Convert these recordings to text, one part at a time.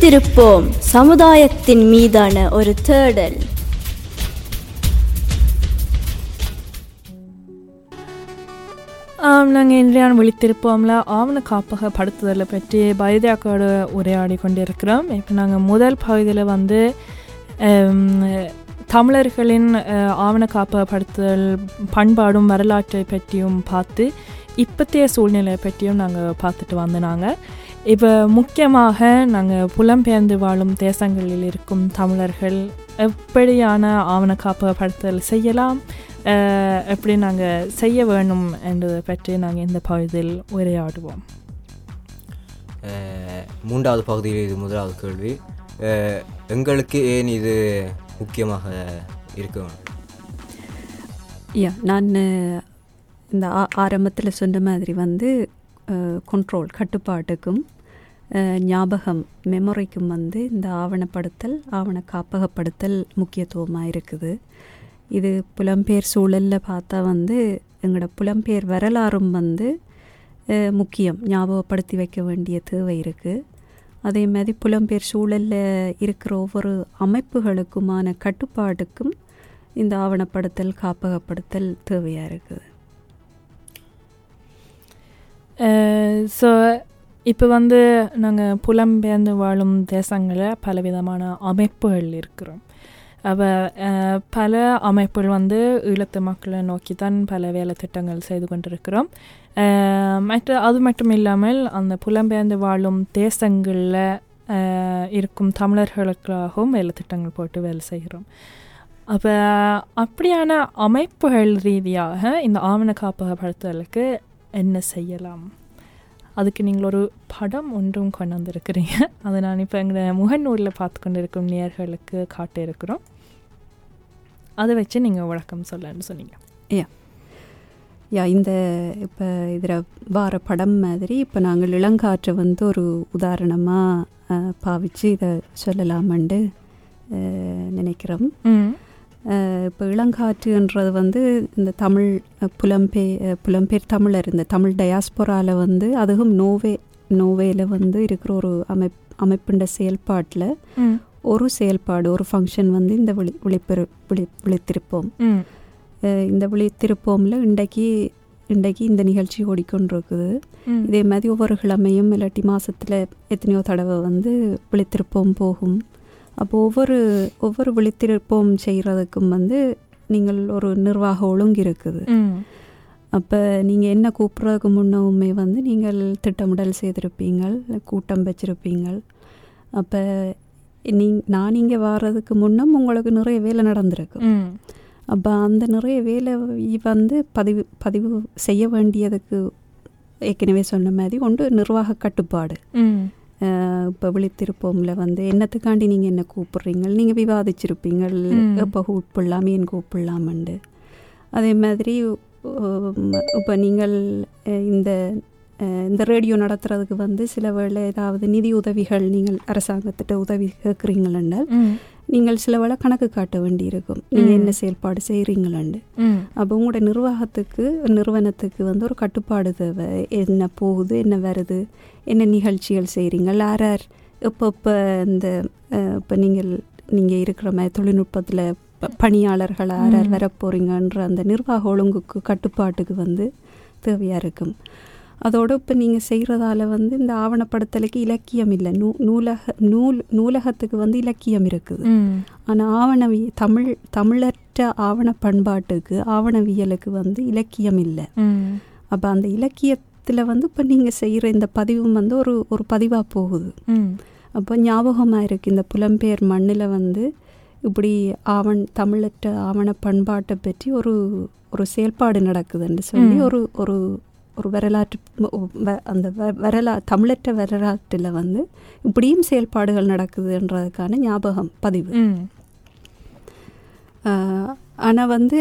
விழித்திருப்போம் சமுதாயத்தின் மீதான ஒரு தேடல். நாங்கள் இன்றையான விழித்திருப்போம்ல. ஆவண காப்பகப்படுத்துதலை பற்றி பைதியாக்கோடு உரையாடி கொண்டிருக்கிறோம். இப்போ நாங்கள் முதல் பகுதியில் வந்து தமிழர்களின் ஆவண காப்பக படுத்துதல் பண்பாடும் வரலாற்றை பற்றியும் பார்த்து இப்போத்தைய சூழ்நிலை பற்றியும் நாங்கள் பார்த்துட்டு வந்தோம் நாங்கள் இப்போ முக்கியமாக நாங்கள் புலம்பெயர்ந்து வாழும் தேசங்களில் இருக்கும் தமிழர்கள் எப்படியான ஆவண காப்பகப்படுத்தல் செய்யலாம் எப்படி நாங்கள் செய்ய வேணும் என்பதை பற்றி நாங்கள் இந்த பகுதியில் உரையாடுவோம். மூன்றாவது பகுதியில் இது முதலாவது கேள்வி. எங்களுக்கு ஏன் இது முக்கியமாக இருக்க வேண்டும்? யா நான் இந்த ஆ- ஆரம்பத்தில் சொன்ன மாதிரி வந்து கண்ட்ரோல் கட்டுப்பாட்டுக்கும் ஞாபகம் மெமரிக்கும் வந்து இந்த ஆவணப்படுத்தல் ஆவண காப்பகப்படுத்தல் முக்கியத்துவமாக இருக்குது இது புலம்பெயர் சூழலில் பார்த்தா வந்து எங்களோட புலம்பெயர் வரலாறும் வந்து முக்கியம் ஞாபகப்படுத்தி வைக்க வேண்டிய தேவை இருக்குது அதே மாதிரி புலம்பெயர் சூழலில் இருக்கிற ஒவ்வொரு அமைப்புகளுக்குமான கட்டுப்பாடுக்கும் இந்த ஆவணப்படுத்தல் காப்பகப்படுத்தல் தேவையாக இருக்குது ஸோ இப்போ வந்து நாங்கள் புலம்பெயர்ந்து வாழும் தேசங்களில் பலவிதமான அமைப்புகள் இருக்கிறோம். அவ பல அமைப்புகள் வந்து ஈழத்து மக்களை நோக்கி தான் பல வேலை திட்டங்கள் செய்து கொண்டிருக்கிறோம். மற்ற அது மட்டும் இல்லாமல் அந்த புலம்பெயர்ந்து வாழும் தேசங்களில் இருக்கும் தமிழர்களுக்காகவும் வேலை திட்டங்கள் போட்டு வேலை செய்கிறோம். அப்போ அப்படியான அமைப்புகள் ரீதியாக இந்த ஆவண காப்பகப்படுத்துதலுக்கு என்ன செய்யலாம்? அதுக்கு நீங்கள் ஒரு படம் ஒன்றும் கொண்டு வந்திருக்கிறீங்க அதை நான் இப்போ எங்களோட முகநூலில் பார்த்து கொண்டு இருக்கும் நேர்களுக்கு காட்ட இருக்கிறோம். அதை வச்சு நீங்கள் விளக்கம் சொல்லன்னு சொன்னீங்க. யா. இந்த இப்போ இதில் வார படம் மாதிரி இப்போ நாங்கள் இளங்காற்றை வந்து ஒரு உதாரணமாக பாவிச்சு இதை சொல்லலாமண்டு நினைக்கிறோம். இப்போ இளங்காற்றுன்றது வந்து இந்த தமிழ் புலம்பெ புலம்பெயர் தமிழர் இந்த தமிழ் டயாஸ்பொராவில் வந்து அதுவும் நோவே நோவேல வந்து இருக்கிற ஒரு அமைப் அமைப்புண்ட செயல்பாட்டில் ஒரு செயல்பாடு ஒரு ஃபங்க்ஷன் வந்து இந்த விழி விழிப்பெரு விழி விழித்திருப்போம். இந்த விழித்திருப்போம்ல இன்றைக்கு இன்றைக்கு இந்த நிகழ்ச்சி ஓடிக்கொண்டிருக்குது. இதே மாதிரி ஒவ்வொரு கிழமையும் இல்லாட்டி மாதத்தில் எத்தனையோ தடவை வந்து விழித்திருப்போம் போகும். அப்போ ஒவ்வொரு ஒவ்வொரு விழித்திருப்போம் செய்கிறதுக்கும் வந்து நீங்கள் ஒரு நிர்வாக ஒழுங்கு இருக்குது. அப்போ நீங்கள் என்ன கூப்பிட்றதுக்கு முன்னவுமே வந்து நீங்கள் திட்டமிடல் செய்திருப்பீங்கள் கூட்டம் வச்சிருப்பீங்கள். அப்போ நீ நான் இங்கே வர்றதுக்கு முன்னம் உங்களுக்கு நிறைய வேலை நடந்திருக்கு. அப்போ அந்த நிறைய வேலை வந்து பதிவு பதிவு செய்ய வேண்டியதுக்கு ஏற்கனவே சொன்ன மாதிரி ஒன்று நிர்வாக கட்டுப்பாடு. இப்போ விழித்திருப்போம்ல வந்து என்னத்துக்காண்டி நீங்கள் என்ன கூப்பிடுறீங்க நீங்கள் விவாதிச்சிருப்பீங்கள். ம். எப்போ கூப்பிடலாம்? ஏன் கூப்பிடலாமண்டு. அதே மாதிரி இப்போ நீங்கள் இந்த இந்த ரேடியோ நடத்துறதுக்கு வந்து சில வேளை ஏதாவது நிதி உதவிகள் நீங்கள் அரசாங்கத்திட்ட உதவி கேட்குறீங்களென்றால் நீங்கள் சில வேளை கணக்கு காட்ட வேண்டியிருக்கும். நீங்கள். என்ன செயல்பாடு செய்கிறீங்களண்டு அப்போ உங்களோட நிர்வாகத்துக்கு நிறுவனத்துக்கு வந்து ஒரு கட்டுப்பாடு தேவை. என்ன போகுது என்ன வருது என்ன நிகழ்ச்சிகள் செய்கிறீங்க யார் யார் இப்போ இப்போ இந்த இப்போ நீங்கள் நீங்கள் இருக்கிற மாதிரி தொழில்நுட்பத்தில் பணியாளர்கள் யார் யார். வரப்போகிறீங்கன்ற அந்த நிர்வாக ஒழுங்குக்கு கட்டுப்பாட்டுக்கு வந்து தேவையாக இருக்கும். அதோடு இப்போ நீங்கள் செய்கிறதால வந்து இந்த ஆவணப்படுத்தலுக்கு இலக்கியம் இல்லை. நூ நூலக நூல் நூலகத்துக்கு வந்து இலக்கியம் இருக்குது. ஆனால் ஆவணவி தமிழ் தமிழற்ற ஆவண பண்பாட்டுக்கு ஆவணவியலுக்கு வந்து இலக்கியம் இல்லை. அப்போ அந்த இலக்கியத்தில் வந்து இப்போ நீங்கள் செய்கிற இந்த பதிவும் வந்து ஒரு ஒரு பதிவாக போகுது. அப்போ ஞாபகமாக இருக்குது இந்த புலம்பெயர் மண்ணில் வந்து இப்படி ஆவண் தமிழற்ற ஆவண பண்பாட்டை பற்றி ஒரு ஒரு செயல்பாடு நடக்குதுன்னு சொல்லி. ஒரு ஒரு ஒரு வரலாற்று அந்த வரலா தமிழற்ற வரலாற்றில் வந்து இப்படியும் செயல்பாடுகள் நடக்குதுன்றதுக்கான ஞாபகம் பதிவு. ஆனால் வந்து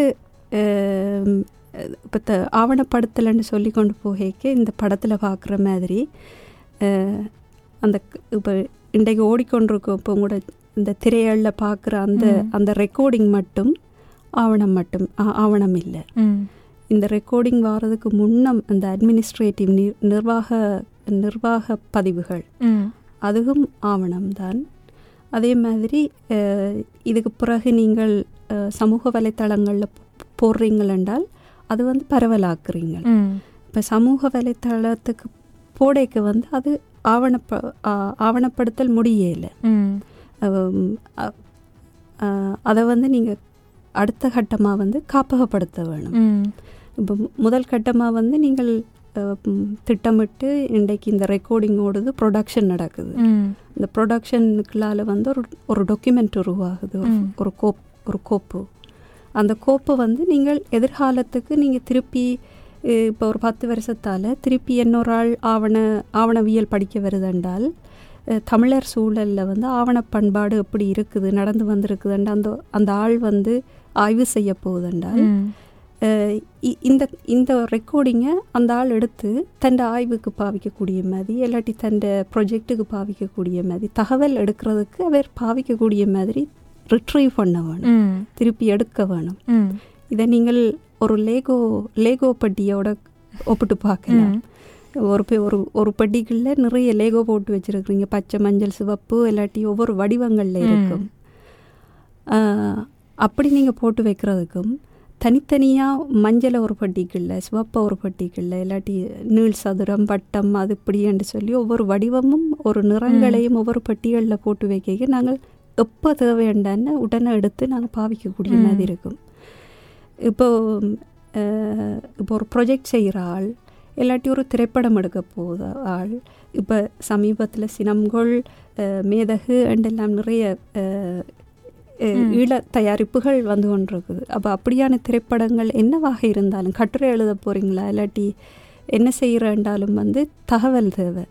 இப்போ த ஆவணப்படத்தலைன்னு சொல்லி கொண்டு போகைக்க இந்த படத்தில் பார்க்குற மாதிரி அந்த இப்போ இன்றைக்கு ஓடிக்கொண்டிருக்கும் இப்போ கூட இந்த திரையழில் பார்க்குற அந்த. அந்த ரெக்கார்டிங் மட்டும் ஆவணம் மட்டும் ஆவணம் இல்லை. இந்த ரெக்கார்டிங் வாரதுக்கு முன்னம் அந்த அட்மினிஸ்ட்ரேட்டிவ் நிர்வாக நிர்வாக பதிவுகள். அதுவும் ஆவணம்தான் அதே மாதிரி இதுக்கு பிறகு நீங்கள் சமூக வலைத்தளங்களில் போடுறீங்கள் என்றால் அது வந்து பரவலாக்குறீங்க இப்போ சமூக வலைத்தளத்துக்கு போடைக்கு வந்து அது ஆவணப்ப ஆவணப்படுத்தல் முடியலை. அதை வந்து நீங்கள் அடுத்த கட்டமாக வந்து காப்பகப்படுத்த வேணும். இப்போ முதல் கட்டமாக வந்து நீங்கள் திட்டமிட்டு இன்றைக்கு இந்த ரெக்கார்டிங் ஓடுது ப்ரொடக்ஷன் நடக்குது. இந்த ப்ரொடக்ஷனுக்குள்ளால வந்து ஒரு ஒரு டாக்குமெண்ட் உருவாகுது ஒரு- கோப் ஒரு கோப்பு. அந்த கோப்பை வந்து நீங்கள் எதிர்காலத்துக்கு நீங்கள் திருப்பி இப்போ ஒரு பத்து வருஷத்தால் திருப்பி இன்னொரு ஆள் ஆவண ஆவணவியல் படிக்க வருதென்றால் தமிழர் சூழலில் வந்து ஆவண பண்பாடு எப்படி இருக்குது நடந்து வந்திருக்குதுன்ற அந்த அந்த ஆள் வந்து ஆய்வு செய்ய போகுதுன்றால் இந்த இந்த ரெக்கார்டிங்கை அந்த ஆள் எடுத்து தன் ஆய்வுக்கு பாவிக்கக்கூடிய மாதிரி இல்லாட்டி தன் ப்ரொஜெக்ட்டுக்கு பாவிக்கக்கூடிய மாதிரி தகவல் எடுக்கிறதுக்கு அவர் பாவிக்கக்கூடிய மாதிரி ரிட்ரீவ் பண்ண வேணும். திருப்பி எடுக்க வேணும். இதை நீங்கள் ஒரு லேகோ லேகோ பட்டியோட ஒப்பிட்டு பார்க்கலாம். ஒரு ஒரு ஒரு பட்டிகளில் நிறைய லேகோ போட்டு வச்சுருக்குறீங்க. பச்சை மஞ்சள் சிவப்பு இல்லாட்டி ஒவ்வொரு வடிவங்களில் இருக்கும். அப்படி நீங்கள் போட்டு வைக்கிறதுக்கும் தனித்தனியாக மஞ்சளை ஒரு பட்டிகளில் சிவப்பை ஒரு பட்டிகளில் இல்லாட்டி நீள் சதுரம் வட்டம் அது இப்படின்னு சொல்லி ஒவ்வொரு வடிவமும் ஒரு நிறங்களையும் ஒவ்வொரு பட்டிகளில் போட்டு வைக்க நாங்கள் எப்போ தேவையாண்டான்னு உடனே எடுத்து நாங்கள் பாவிக்கக்கூடிய. மாதிரி இருக்கும் இப்போ இப்போ ஒரு ப்ரொஜெக்ட் செய்கிற ஆள் இல்லாட்டி ஒரு திரைப்படம் எடுக்க போகுத ஆள் இப்போ சமீபத்தில் சினம்கொள் மேதகு அண்ட் எல்லாம் நிறைய. ஈழ தயாரிப்புகள் வந்து கொண்டிருக்குது. அப்போ அப்படியான திரைப்படங்கள் என்னவாக இருந்தாலும் கட்டுரை எழுத போகிறீங்களா இல்லாட்டி என்ன செய்கிறேன்டாலும் வந்து தகவல் தேவை.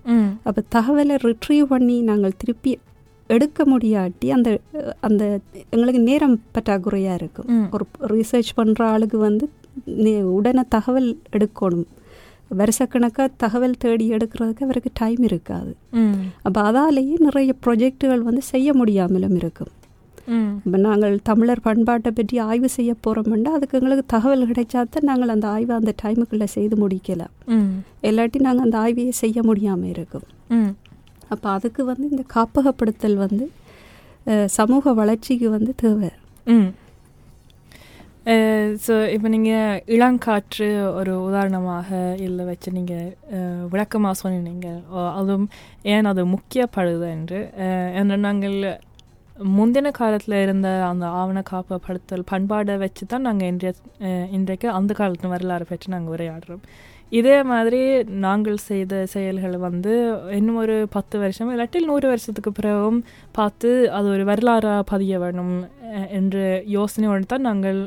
அப்போ தகவலை ரிட்ரீவ் பண்ணி நாங்கள் திருப்பி எடுக்க முடியாட்டி அந்த அந்த எங்களுக்கு நேரம் பற்றாக்குறையாக இருக்கும். ஒரு ரிசர்ச் பண்ணுற ஆளுக்கு வந்து உடனே தகவல் எடுக்கணும். வருஷக்கணக்காக தகவல் தேடி எடுக்கிறதுக்கு அவருக்கு டைம் இருக்காது. அப்போ அதாலேயே நிறைய ப்ரொஜெக்டுகள் வந்து செய்ய முடியாமலும் இருக்கும். இப்போ நாங்கள் தமிழர் பண்பாட்டை பற்றி ஆய்வு செய்ய போகிறோம்னா அதுக்கு எங்களுக்கு தகவல் கிடைச்சாதான் நாங்கள் அந்த ஆய்வை அந்த டைமுக்குள்ளே செய்து முடிக்கலாம் ம். இல்லாட்டி நாங்கள் அந்த ஆய்வையை செய்ய முடியாமல் இருக்கும். ம். அப்போ அதுக்கு வந்து இந்த காப்பகப்படுத்தல் வந்து சமூக வளர்ச்சிக்கு வந்து தேவை. ம். ஸோ இப்போ நீங்கள் இளங்காற்று ஒரு உதாரணமாக இல்லை வச்சு நீங்கள் விளக்கமாக சொன்னீங்க. அதுவும் ஏன் அது முக்கியப்படுது என்று? ஏன்னா நாங்கள் முந்தின காலத்தில் இருந்த அந்த ஆவண காப்பப்படுத்தல் பண்பாடை வச்சு தான் நாங்கள் இன்றைய இன்றைக்கு அந்த காலத்து வரலாறு பற்றி நாங்கள் உரையாடுறோம். இதே மாதிரி நாங்கள் செய்த செயல்களை வந்து இன்னும் ஒரு பத்து வருஷம் இல்லாட்டி நூறு வருஷத்துக்கு பிறகும் பார்த்து அது ஒரு வரலாறாக பதிய வேணும் என்று என்ற யோசனையோடு தான் நாங்கள்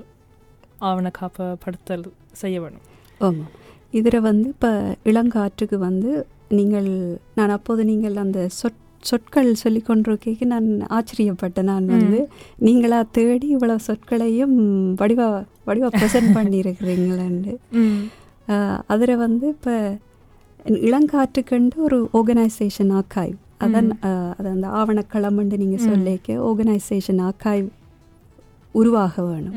ஆவண காப்பப்படுத்தல் செய்ய வேணும். ஆமாம் இதில் வந்து இப்போ இளங்காற்றுக்கு வந்து நீங்கள் நான் அப்போது நீங்கள் அந்த சொற் சொற்கள் சொல்லி கொண்டிருக்க நான் ஆச்சரியப்பட்டேன். நான் வந்து நீங்களா தேடி இவ்வளோ சொற்களையும் வடிவா வடிவா ப்ரெசென்ட் பண்ணியிருக்கிறீங்களேன்னு அதில் வந்து இப்போ இளங்காற்றுக்கண்டு ஒரு ஆர்கனைசேஷன் ஆக்காய்வ் அதான் அது அந்த ஆவணக்களம்னு நீங்கள். சொல்லிக்க ஆர்கனைசேஷன் ஆக்காய்வ் உருவாக வேணும்.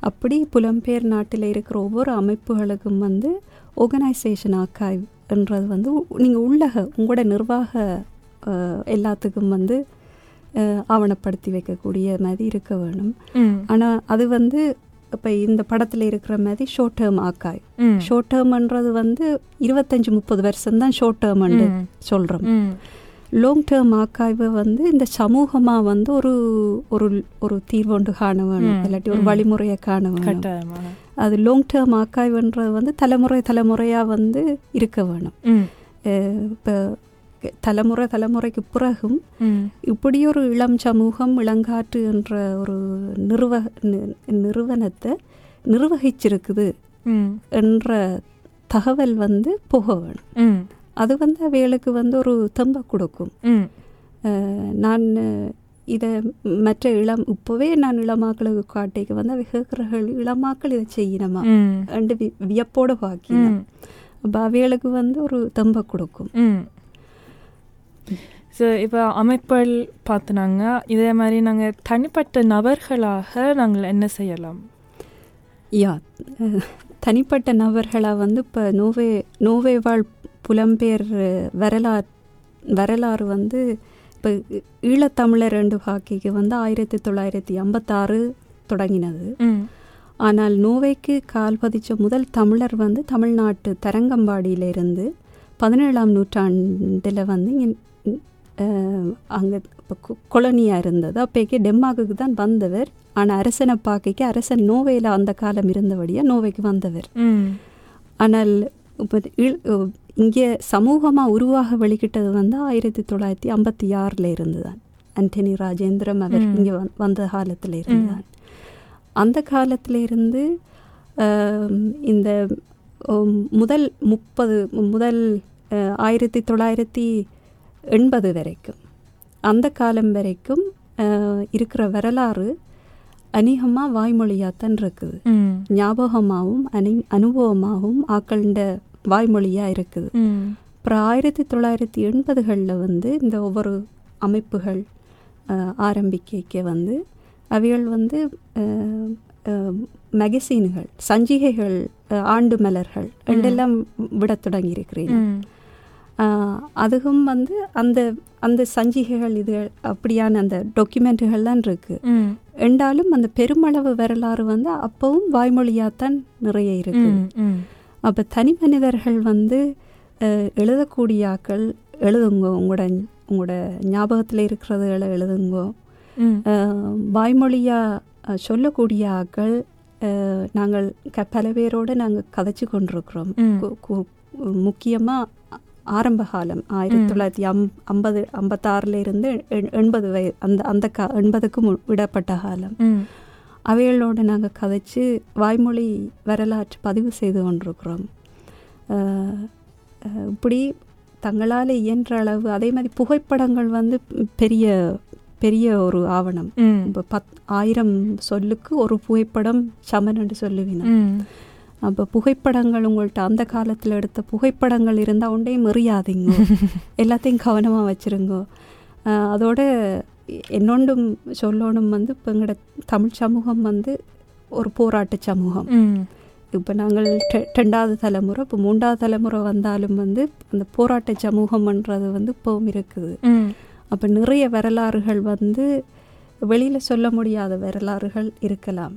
அப்படி புலம்பெயர் நாட்டில் இருக்கிற ஒவ்வொரு அமைப்புகளுக்கும் வந்து ஆர்கனைசேஷன் ஆக்காய்வ் என்றது வந்து நீங்கள் உள்ளக உங்களோட நிர்வாக எல்லாத்துக்கும் வந்து ஆவணப்படுத்தி வைக்கக்கூடிய மாதிரி இருக்க வேணும். ஆனால் அது வந்து இப்போ இந்த படத்தில் இருக்கிற மாதிரி ஷார்ட் டேர்ம் ஆக்காய் ஷார்ட் டேர்ம்ன்றது வந்து இருபத்தஞ்சி முப்பது வருஷம் தான் ஷார்ட் டேர்ம்னு. சொல்கிறோம் லாங் டேர்ம் ஆக்காய்வை வந்து இந்த சமூகமாக வந்து ஒரு ஒரு ஒரு தீர்வு ஒன்று காண வேணும். இல்லாட்டி ஒரு. வழிமுறையை காண வேணும். அது லாங் டேர்ம் ஆக்காய்வுன்றது வந்து தலைமுறை தலைமுறையாக வந்து இருக்க வேணும். இப்போ தலைமுறை தலைமுறைக்கு பிறகும் ம். இப்படி ஒரு இளம் சமூகம் இளங்காற்று என்ற ஒரு நிறுவ நிறுவனத்தை நிர்வகிச்சிருக்குது என்ற தகவல் வந்து புக வேணும். அது வந்து அவைகளுக்கு வந்து ஒரு தெம்பை கொடுக்கும். நான் இதை மற்ற இளம் இப்போவே நான் இளமாக்களுக்கு காட்டிக்கு வந்து அவை கேட்குறார்கள் இளமாக்கள் இதை செய்யணுமா? ரெண்டு வியப்போடு ம். அப்போ அவைகளுக்கு வந்து ஒரு தெம்பை கொடுக்கும். ஸோ இப்போ அமைப்புகள் பார்த்துனாங்க இதே மாதிரி நாங்கள் தனிப்பட்ட நபர்களாக நாங்கள் என்ன செய்யலாம்? யா தனிப்பட்ட நபர்களாக வந்து இப்போ நோவே நோவே வாழ் புலம்பெயர் வரலாறு வரலாறு வந்து இப்போ ஈழத்தமிழர் ரெண்டு ஹாக்கிக்கு வந்து ஆயிரத்தி தொள்ளாயிரத்தி ஐம்பத்தாறு தொடங்கினது. ஆனால் நோவேக்கு கால் பதிச்ச முதல் தமிழர் வந்து தமிழ்நாட்டு தரங்கம்பாடியில இருந்து பதினேழாம் நூற்றாண்டில் வந்து அங்கே இப்போ கொலனியாக இருந்தது. அப்போக்கே டென்மார்க்குக்கு தான் வந்தவர். ஆனால் அரசனை பார்க்க அரசன் நோவேல அந்த காலம் இருந்தபடியாக நோவேக்கு வந்தவர். ஆனால் இப்போ இங்கே சமூகமாக உருவாக வெளிக்கிட்டது வந்து ஆயிரத்தி தொள்ளாயிரத்தி ஐம்பத்தி ஆறில் இருந்து தான் அண்டனி ராஜேந்திரம் அவர். இங்கே வந்த காலத்தில் இருந்து தான் அந்த காலத்தில் இருந்து இந்த முதல் முப்பது முதல் ஆயிரத்தி தொள்ளாயிரத்தி எண்பது வரைக்கும். அந்த காலம் வரைக்கும் இருக்கிற வரலாறு அநேகமாக வாய்மொழியாகத்தான் இருக்குது. ஞாபகமாகவும் அனு அனுபவமாகவும் ஆக்கள்ண்ட வாய்மொழியாக இருக்குது. அப்புறம் ஆயிரத்தி தொள்ளாயிரத்தி எண்பதுகளில் வந்து இந்த ஒவ்வொரு அமைப்புகள் ஆரம்பிக்க வந்து அவைகள் வந்து மேகசீன்கள் சஞ்சிகைகள் ஆண்டு மலர்கள் ரெண்டெல்லாம் விடத் தொடங்கியிருக்கிறேன் அதுவும் வந்து அந்த அந்த சஞ்சிகைகள் இது அப்படியான அந்த டாக்குமெண்ட்டுகள் தான் இருக்குது என்றாலும் அந்த பெருமளவு வரலாறு வந்து அப்பவும் வாய்மொழியாகத்தான் நிறைய ம் அப்போ தனி மனிதர்கள் வந்து எழுதக்கூடிய ஆக்கள் எழுதுங்கோ உங்களோட உங்களோட ஞாபகத்தில் இருக்கிறதுகளை எழுதுங்கோ. ம். அஹ், வாய்மொழியா அஹ், சொல்லக்கூடிய ஆக்கள் நாங்கள் பல பேரோடு நாங்கள் கதைச்சு கொண்டிருக்கிறோம். முக்கியமாக ஆரம்ப காலம் ஆயிரத்தி தொள்ளாயிரத்தி அம் ஐம்பது ஐம்பத்தாறுல இருந்து எண்- எண்பது வய அந்த அந்த கா எண்பதுக்கும் விடப்பட்ட காலம். அவைகளோடு நாங்கள் கதைச்சு வாய்மொழி வரலாற்று பதிவு செய்து கொண்டிருக்கிறோம். இப்படி தங்களால் இயன்ற அளவு அதே மாதிரி புகைப்படங்கள் வந்து பெரிய பெரிய ஒரு ஆவணம். இப்போ பத் ஆயிரம் சொல்லுக்கு ஒரு புகைப்படம் சமன் என்று சொல்லுவினா ம். அப்போ புகைப்படங்கள் உங்கள்கிட்ட அந்த காலத்தில் எடுத்த புகைப்படங்கள் இருந்தால் ஒன்றையும் எறியாதீங்க எல்லாத்தையும் கவனமாக வச்சுருங்க. அதோட என்னொன்றும் சொல்லணும் வந்து இப்போ எங்களோட தமிழ் சமூகம் வந்து ஒரு போராட்ட சமூகம். இப்போ நாங்கள் ரெண்டாவது தலைமுறை இப்போ மூன்றாவது தலைமுறை வந்தாலும் வந்து அந்த போராட்ட சமூகம்ன்றது வந்து இப்போவும் இருக்குது. அப்போ நிறைய வரலாறுகள் வந்து வெளியில் சொல்ல முடியாத வரலாறுகள் இருக்கலாம்.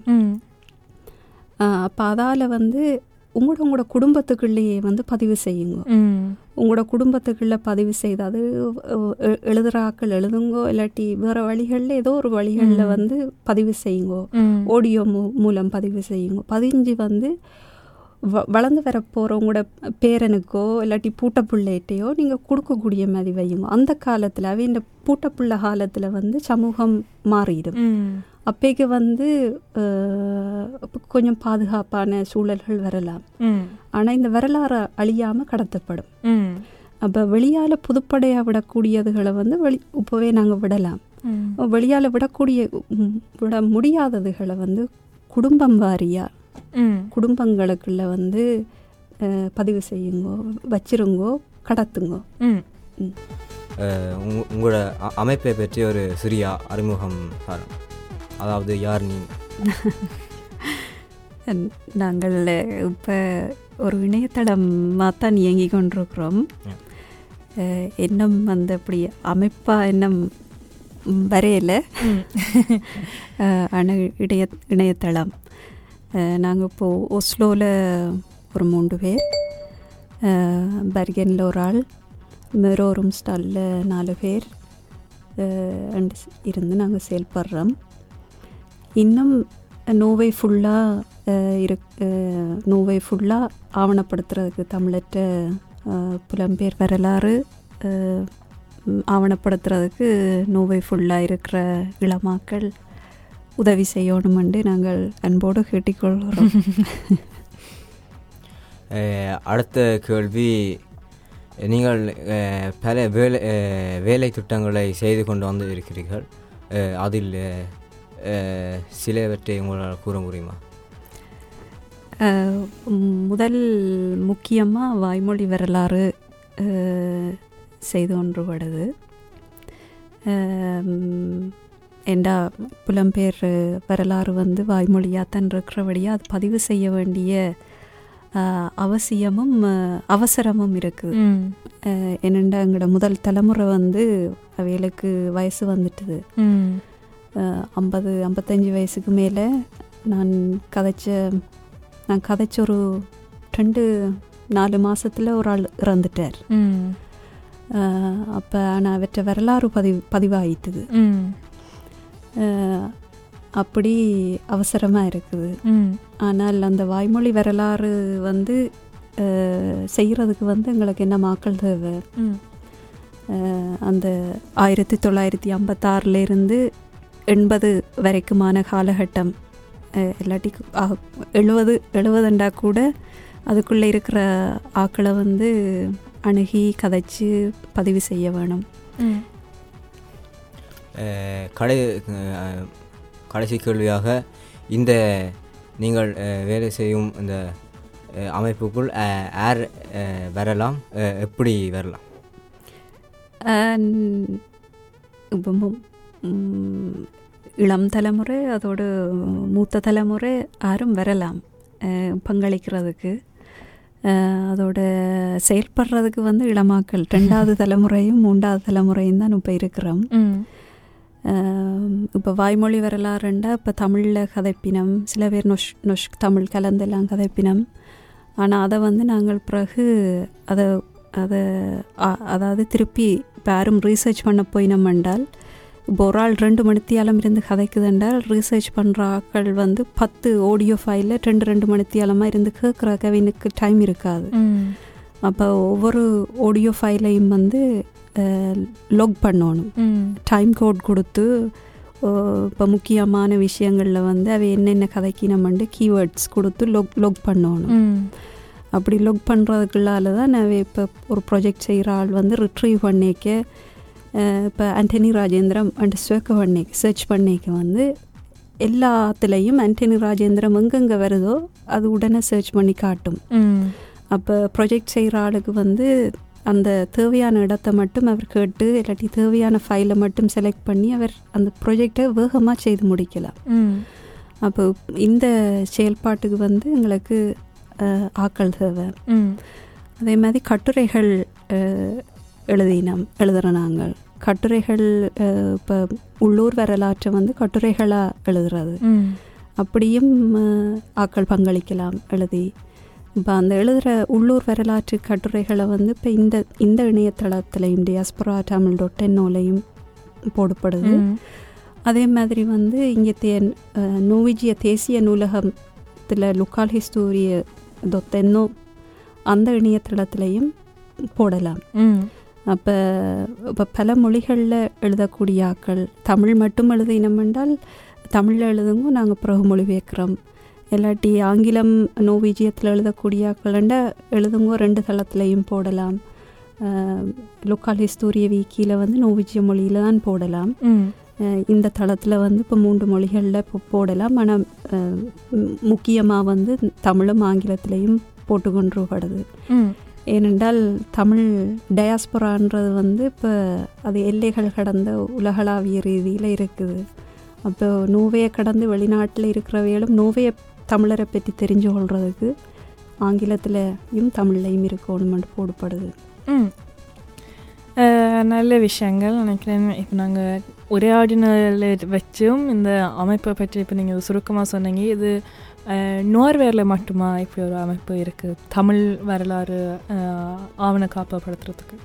அப்போ அதால் வந்து உங்களோட உங்களோட குடும்பத்துக்குள்ளேயே வந்து பதிவு செய்யுங்க. உங்களோட குடும்பத்துக்குள்ளே பதிவு செய்து அது எ- எழுதுற ஆக்கள் எழுதுங்கோ இல்லாட்டி வேறு வழிகளில் ஏதோ ஒரு வழிகளில் வந்து பதிவு செய்யுங்கோ. ஆடியோ மூ மூலம் பதிவு செய்யுங்க. பதிஞ்சு வந்து வ வளர்ந்து வர போகிறவங்களோட பேரனுக்கோ இல்லாட்டி பூட்டப்புள்ளைட்டையோ நீங்கள் கொடுக்கக்கூடிய மாதிரி வையுங்க அந்த காலத்தில் அவை இந்த பூட்டப்புள்ள காலத்தில் வந்து சமூகம் மாறிடும். அப்பேக்கு வந்து கொஞ்சம் பாதுகாப்பான சூழல்கள் வரலாம். ஆனால் இந்த வரலாறு அழியாமல் கடத்தப்படும். அப்போ வெளியால் புதுப்படையாக விடக்கூடியதுகளை வந்து வெளி இப்போவே நாங்கள் விடலாம். வெளியால் விடக்கூடிய விட முடியாததுகளை வந்து குடும்பம் வாரியாக குடும்பங்களுக்குள்ள வந்து பதிவு செய்யுங்கோ வச்சிருங்கோ கடத்துங்கோ. உங்களோட அமைப்பை பற்றி ஒரு சிறிய அறிமுகம் தாரும் அதாவது யார் நீ? நாங்கள் இப்போ ஒரு இணையதளமாக தான் இயங்கி கொண்டிருக்கிறோம். இன்னும் வந்து அப்படி அமைப்பாக இன்னும் வரையலை. ஆனால் இணைய இணையதளம். நாங்கள் இப்போது ஒஸ்லோவில் ஒரு மூன்று பேர். பர்கனில் ஒரு ஆள் மெரோரும் ஸ்டாலில் நாலு பேர். and இருந்து நாங்கள் செயல்படுறோம். இன்னும் நோவை ஃபுல்லாக இரு நோவை ஃபுல்லாக ஆவணப்படுத்துறதுக்கு தமிழற்ற புலம்பெயர் வரலாறு ஆவணப்படுத்துறதுக்கு நோவை ஃபுல்லாக இருக்கிற இளமாக்கள் உதவி செய்யணுமென்று நாங்கள் அன்போடு கேட்டிக்கொள்கிறோம். அடுத்த கேள்வி நீங்கள் பல வேலை வேலை திட்டங்களை செய்து கொண்டு வந்து இருக்கிறீர்கள். அதில் சிலவற்றை உங்களால் கூற முடியுமா? முதல் முக்கியமாக வாய்மொழி வரலாறு செய்து ஒன்றுபடுது ஏண்டா புலம்பெயர் வரலாறு வந்து வாய்மொழியாக தான் இருக்கிறபடியாக அது பதிவு செய்ய வேண்டிய அவசியமும் அவசரமும் இருக்குது என்னென்னா எங்களோட முதல் தலைமுறை வந்து அவைகளுக்கு வயசு வந்துட்டுது. ஐம்பது ஐம்பத்தஞ்சு வயசுக்கு மேலே நான் கதைச்ச நான் கதைச்ச ஒரு ரெண்டு நாலு மாசத்துல ஒரு ஆள் இறந்துட்டார். அப்போ ஆனால் அவற்றை வரலாறு பதிவு பதிவாயிட்டுது. அப்படி அவசரமாக இருக்குது. ஆனால் அந்த வாய்மொழி வரலாறு வந்து செய்கிறதுக்கு வந்து எங்களுக்கு என்ன மாக்கள் தேவை? அந்த ஆயிரத்தி தொள்ளாயிரத்தி ஐம்பத்தாறுலேருந்து எண்பது வரைக்குமான காலகட்டம். இல்லாட்டி எழுபது எழுபதுண்டா கூட அதுக்குள்ளே இருக்கிற ஆக்களை வந்து அணுகி கதைச்சு பதிவு செய்ய வேணும். கடை கடைசி கேள்வியாக இந்த நீங்கள் வேலை செய்யும் இந்த அமைப்புக்குள் யார் அஹ், வரலாம்? எப்படி வரலாம்? இப்போ இளம் தலைமுறை அதோட மூத்த தலைமுறை யாரும் வரலாம் பங்களிக்கிறதுக்கு. அதோட செயல்படுறதுக்கு வந்து இளமாக்கள் ரெண்டாவது தலைமுறையும் மூன்றாவது தலைமுறையும் தான் இப்போ இருக்கிறோம். இப்போ வாய்மொழி வரலாறுண்டா இப்போ தமிழில் கதைப்பினம் சில பேர் நொஷ் நொஷ் தமிழ் கலந்தெல்லாம் கதைப்பினம். ஆனால் அதை வந்து நாங்கள் பிறகு அதை அதை அதாவது திருப்பி இப்போ யாரும் ரீசர்ச் பண்ண போயினோம் என்றால் இப்போ ஒரு ஆள் ரெண்டு மணித்தியாலம் இருந்து கதைக்குதுன்றால் ரீசர்ச் பண்ணுற ஆட்கள் வந்து பத்து ஆடியோ ஃபைலில் ரெண்டு ரெண்டு மணித்தியாலமாக இருந்து கேட்குற கவினுக்கு டைம் இருக்காது. அப்போ ஒவ்வொரு ஆடியோ ஃபைலையும் வந்து லொக் பண்ணணும். டைம் கோட் கொடுத்து இப்போ முக்கியமான விஷயங்களில் வந்து அவை என்னென்ன கதைக்கினமண்டு கீவேர்ட்ஸ் கொடுத்து லொக் லொக் பண்ணணும். அப்படி லொக் பண்ணுறதுக்குள்ளால தான் நான் இப்போ ஒரு ப்ராஜெக்ட் செய்கிற ஆள் வந்து ரிட்ரீவ் பண்ணிக்க இப்போ ஆண்டனி ராஜேந்திரம் அண்ட் ஸ்வேக்க பண்ணிக்க சர்ச் பண்ணிக்க வந்து எல்லாத்துலேயும் ஆண்டனி ராஜேந்திரம் எங்கெங்கே வருதோ அது உடனே சர்ச் பண்ணி காட்டும். அப்போ ப்ரொஜெக்ட் செய்கிற ஆளுக்கு வந்து அந்த தேவையான இடத்த மட்டும் அவர் கேட்டு இல்லாட்டி தேவையான ஃபைலை மட்டும் செலக்ட் பண்ணி அவர் அந்த ப்ரொஜெக்டை வேகமாக செய்து முடிக்கலாம். அப்போ இந்த செயல்பாட்டுக்கு வந்து எங்களுக்கு அஹ், ஆட்கள் தேவை. அதே மாதிரி கட்டுரைகள் எழுதினோம் எழுதுகிற நாங்கள். கட்டுரைகள் இப்போ உள்ளூர் வரலாற்றை வந்து கட்டுரைகளாக எழுதுறது. அப்படியும் அஹ், ஆட்கள் பங்களிக்கலாம் எழுதி. இப்போ அந்த எழுதுகிற உள்ளூர் வரலாற்று கட்டுரைகளை வந்து இப்போ இந்த இந்த இணையதளத்துலையும் டியாஸ்பரா தமிழ் டாட் என்னோலையும் போடப்படுது. அதே மாதிரி வந்து இங்கே தே நோவிஜிய தேசிய நூலகத்தில் லுக்கால் ஹிஸ்டோரிய தொத்தென்னோ அந்த இணையதளத்துலையும் போடலாம். அப்போ இப்போ பல மொழிகளில் எழுதக்கூடிய ஆக்கள் தமிழ் மட்டும் எழுதினோம் என்றால் தமிழில் எழுதுங்க நாங்கள் பிறகு மொழிபெயர்க்கிறோம் இல்லாட்டி ஆங்கிலம் நோவிஜியத்தில் எழுதக்கூடிய ஆக்கள்ண்ட எழுதுங்க ரெண்டு தளத்துலையும் போடலாம். லோக்கல் ஹிஸ்டோரிய வீக்கியில் வந்து நோவிஜிய மொழியில் தான் போடலாம். இந்த தளத்தில் வந்து இப்போ மூன்று மொழிகளில் இப்போ போடலாம். ஆனால் முக்கியமாக வந்து தமிழும் ஆங்கிலத்திலையும் போட்டுக்கொண்டுபடுது ம். ஏனென்றால் தமிழ் டயாஸ்பொரான்றது வந்து இப்போ அது எல்லைகள் கடந்த உலகளாவிய ரீதியில் இருக்குது. அப்போ நோவையை கடந்து வெளிநாட்டில் இருக்கிறவைகளும் நோவையை தமிழரை பற்றி தெரிஞ்சு கொள்றதுக்கு ஆங்கிலத்திலையும் தமிழ்லையும் இருக்கணுமென்று போடப்படுது நல்ல விஷயங்கள் நினைக்கிறேன். இப்போ நாங்கள் உரையாடினதில் வச்சும் இந்த அமைப்பை பற்றி இப்போ நீங்கள் சுருக்கமாக சொன்னீங்க. இது நோர்வேரில் மட்டுமா இப்படி ஒரு அமைப்பு இருக்குது தமிழ் வரலாறு ஆவண காப்பப்படுத்துறதுக்கு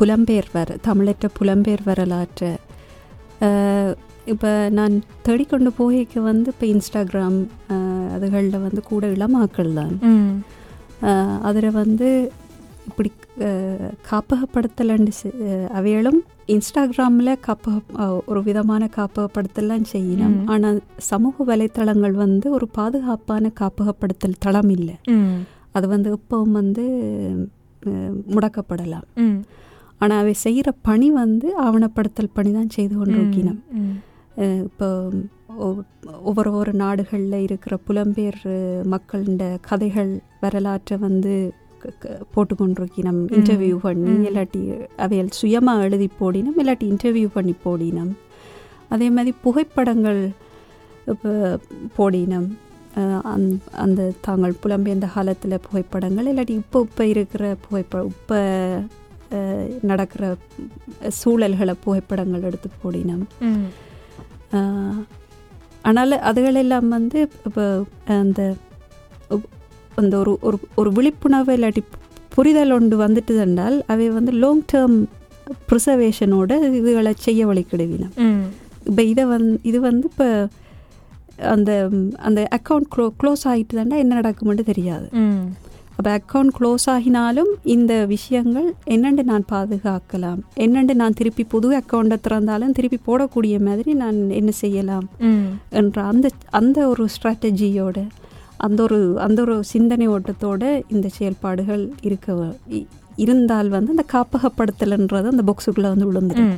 புலம்பெயர் வர தமிழற்ற புலம்பெயர் வரலாற்றை. இப்போ நான் தேடிக்கொண்டு போய்க்கு வந்து இப்போ இன்ஸ்டாகிராம் அதுகளில் வந்து கூட இளமாக்கள் தான் அதில் வந்து இப்படி காப்பகப்படுத்தலன்னு அவைகளும் இன்ஸ்டாகிராமில் காப்பக ஒரு விதமான காப்பகப்படுத்தலாம் செய்யணும். ஆனால் சமூக வலைத்தளங்கள் வந்து ஒரு பாதுகாப்பான காப்பகப்படுத்தல் தளம் இல்லை. அது வந்து எப்பவும் வந்து முடக்கப்படலாம். ஆனால் அவை செய்கிற பணி வந்து ஆவணப்படுத்தல் பணி தான் செய்து கொண்டிருக்கணும் இப்போ ஒவ்வொரு ஒரு நாடுகளில் இருக்கிற புலம்பெயர் மக்களின் கதைகள் வரலாற்றை வந்து போட்டு கொண்டிருக்கணும் இன்டர்வியூ பண்ணி. இல்லாட்டி அவைகள் சுயமாக எழுதி போடினோம் இல்லாட்டி இன்டர்வியூ பண்ணி போடினோம். அதே மாதிரி புகைப்படங்கள் இப்போ போடினோம். அஹ் அந்த தாங்கள் புலம்பெயர்ந்த காலத்தில் புகைப்படங்கள் இல்லாட்டி இப்போ இப்போ இருக்கிற புகைப்ப இப்போ நடக்கிற சூழல்களை புகைப்படங்கள் எடுத்து போடினோம். ஆனால் அதுகளெல்லாம் வந்து இப்போ அந்த அந்த ஒரு ஒரு ஒரு விழிப்புணர்வு இல்லாட்டி புரிதல் ஒன்று வந்துட்டு என்றால் அவை வந்து லாங் டேர்ம் ப்ரிசர்வேஷனோட இதுகளை செய்ய வழிக்கிடுவினம் ம். இப்போ இதை வந் இது வந்து இப்போ அந்த அந்த அக்கௌண்ட் க்ளோ க்ளோஸ் ஆகிட்டு தாண்டா என்ன நடக்குமென்று தெரியாது. அப்போ அக்கௌண்ட் க்ளோஸ் ஆகினாலும் இந்த விஷயங்கள் என்னென்று நான் பாதுகாக்கலாம் என்னென்று நான் திருப்பி புது அக்கௌண்ட்டை திறந்தாலும் திருப்பி போடக்கூடிய மாதிரி நான் என்ன செய்யலாம் என்ற அந்த அந்த ஒரு ஸ்ட்ராட்டஜியோட அந்த ஒரு அந்த ஒரு சிந்தனை ஓட்டத்தோட இந்த செயல்பாடுகள் இருக்க இருந்தால் வந்து அந்த காப்பகப்படுத்தல்ன்றது அந்த பாக்ஸுக்குள்ளே வந்து விழுந்துடும்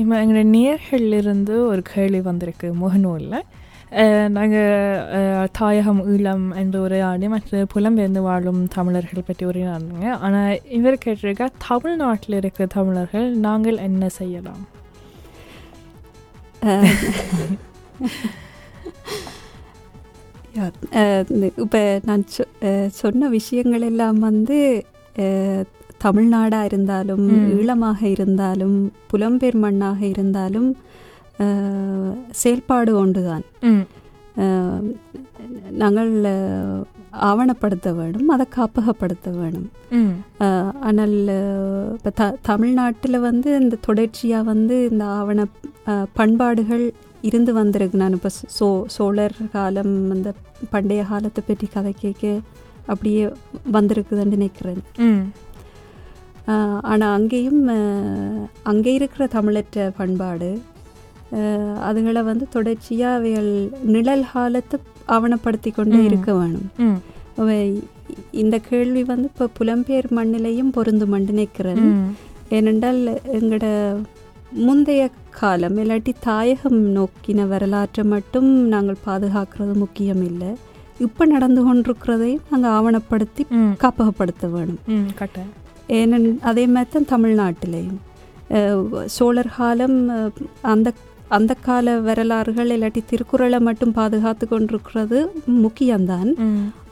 இப்போ எங்களோட நேர்களிலிருந்து ஒரு கேள்வி வந்திருக்கு. முகநூலில். நாங்கள் தாயகம் ஈழம் என்ற உரையாடி மற்ற புலம்பெயர்ந்து வாழும் தமிழர்கள் பற்றி உரையாடுங்க ஆனால் இவர் கேட்டிருக்க தமிழ்நாட்டில் இருக்கிற தமிழர்கள் நாங்கள் என்ன செய்யலாம்? இப்போ நான் சொ- சொன்ன விஷயங்கள் எல்லாம் வந்து அஹ், தமிழ்நாடா இருந்தாலும். ஈழமாக இருந்தாலும் புலம்பெயர் மண்ணாக இருந்தாலும் செயல்பாடு ஒன்றுதான். நாங்கள் ஆவணப்படுத்த வேணும் அதை காப்பகப்படுத்த வேணும். ஆனால் இப்போ த தமிழ்நாட்டில் வந்து இந்த தொடர்ச்சியாக வந்து இந்த ஆவண பண்பாடுகள் இருந்து வந்திருக்கு நான் இப்போ சோ சோழர் காலம் அந்த பண்டைய காலத்தை பற்றி கதை கேட்க அப்படியே வந்திருக்குதுன்னு நினைக்கிறேன். ஆனால் அங்கேயும் அங்கே இருக்கிற தமிழற்ற பண்பாடு அதுகளை வந்து தொடர்ச்சியாக அவைகள் நிழல் காலத்தை ஆவணப்படுத்தி கொண்டே. இருக்க வேணும். இந்த கேள்வி வந்து இப்போ புலம்பெயர் மண்ணிலையும் பொருந்துமண்டு நினைக்கிறேன். ம். ஏனென்றால் எங்களோட முந்தைய காலம் இல்லாட்டி தாயகம் நோக்கின வரலாற்றை மட்டும் நாங்கள் பாதுகாக்கிறது முக்கியம் இல்லை இப்போ நடந்து கொண்டிருக்கிறதையும் நாங்கள் ஆவணப்படுத்தி காப்பகப்படுத்த வேணும். ஏனென் அதே மாதிரி தான் தமிழ்நாட்டிலையும். சோழர் காலம் அந்த அந்த கால வரலாறுகள் இல்லாட்டி திருக்குறளை மட்டும் பாதுகாத்து கொண்டிருக்கிறது முக்கியம்தான்.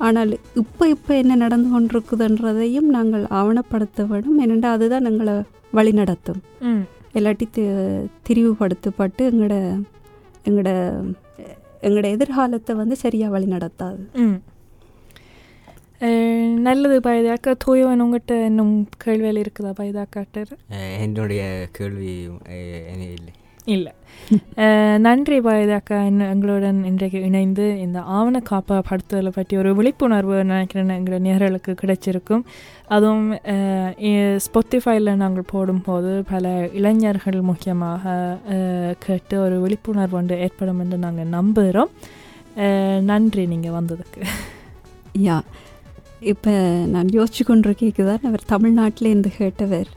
ஆனால் இப்போ இப்போ என்ன நடந்து கொண்டிருக்குதுன்றதையும் நாங்கள் ஆவணப்படுத்த வேண்டும் ஏனென்றால் அதுதான் எங்களை வழிநடத்தும். இல்லாட்டி தி- திரிவுபடுத்தப்பட்டு எங்களோட எங்களோட எங்களோட எதிர்காலத்தை வந்து சரியாக வழி நடத்தாது. நல்லது பைதாக்கா தூயவன் உங்கள்கிட்ட இன்னும் கேள்வியில் இருக்குதா பைதாக்காட்டு அஹ் என்னுடைய கேள்வி இல்லை இல்லை. நன்றி பாயதாக்கா எங்களுடன் இன்றைக்கு இணைந்து இந்த ஆவண காப்பப்படுத்துதலை பற்றி ஒரு விழிப்புணர்வு நினைக்கிறேன் எங்களோட நேர்களுக்கு கிடைச்சிருக்கும். அதுவும் ஸ்பொத்திஃபைல நாங்கள் போடும்போது பல இளைஞர்கள் முக்கியமாக கேட்டு ஒரு விழிப்புணர்வு ஒன்று ஏற்படும் என்று நாங்கள் நம்புகிறோம் நன்றி நீங்கள் வந்ததுக்கு. யா இப்போ நான் யோசிச்சு கொண்டிருக்கேக்குதான் அவர் தமிழ்நாட்டில் இருந்து கேட்டவர்.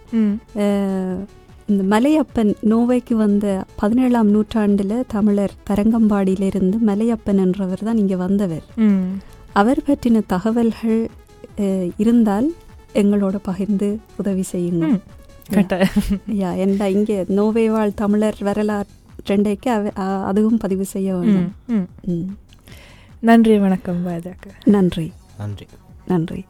இந்த மலையப்பன் நோவைக்கு வந்த பதினேழாம் நூற்றாண்டில் தமிழர் தரங்கம்பாடியிலிருந்து மலையப்பன் என்றவர் தான் இங்கே வந்தவர். ம். அவர் பற்றின தகவல்கள் இருந்தால் எங்களோட பகிர்ந்து உதவி செய்யுங்க. யா என்ன இங்கே நோவே வாழ் தமிழர் வரலாற்றைக்கு அதுவும் பதிவு செய்ய ம் வேண்டும். நன்றி வணக்கம் பாஜக நன்றி. நன்றி. நன்றி.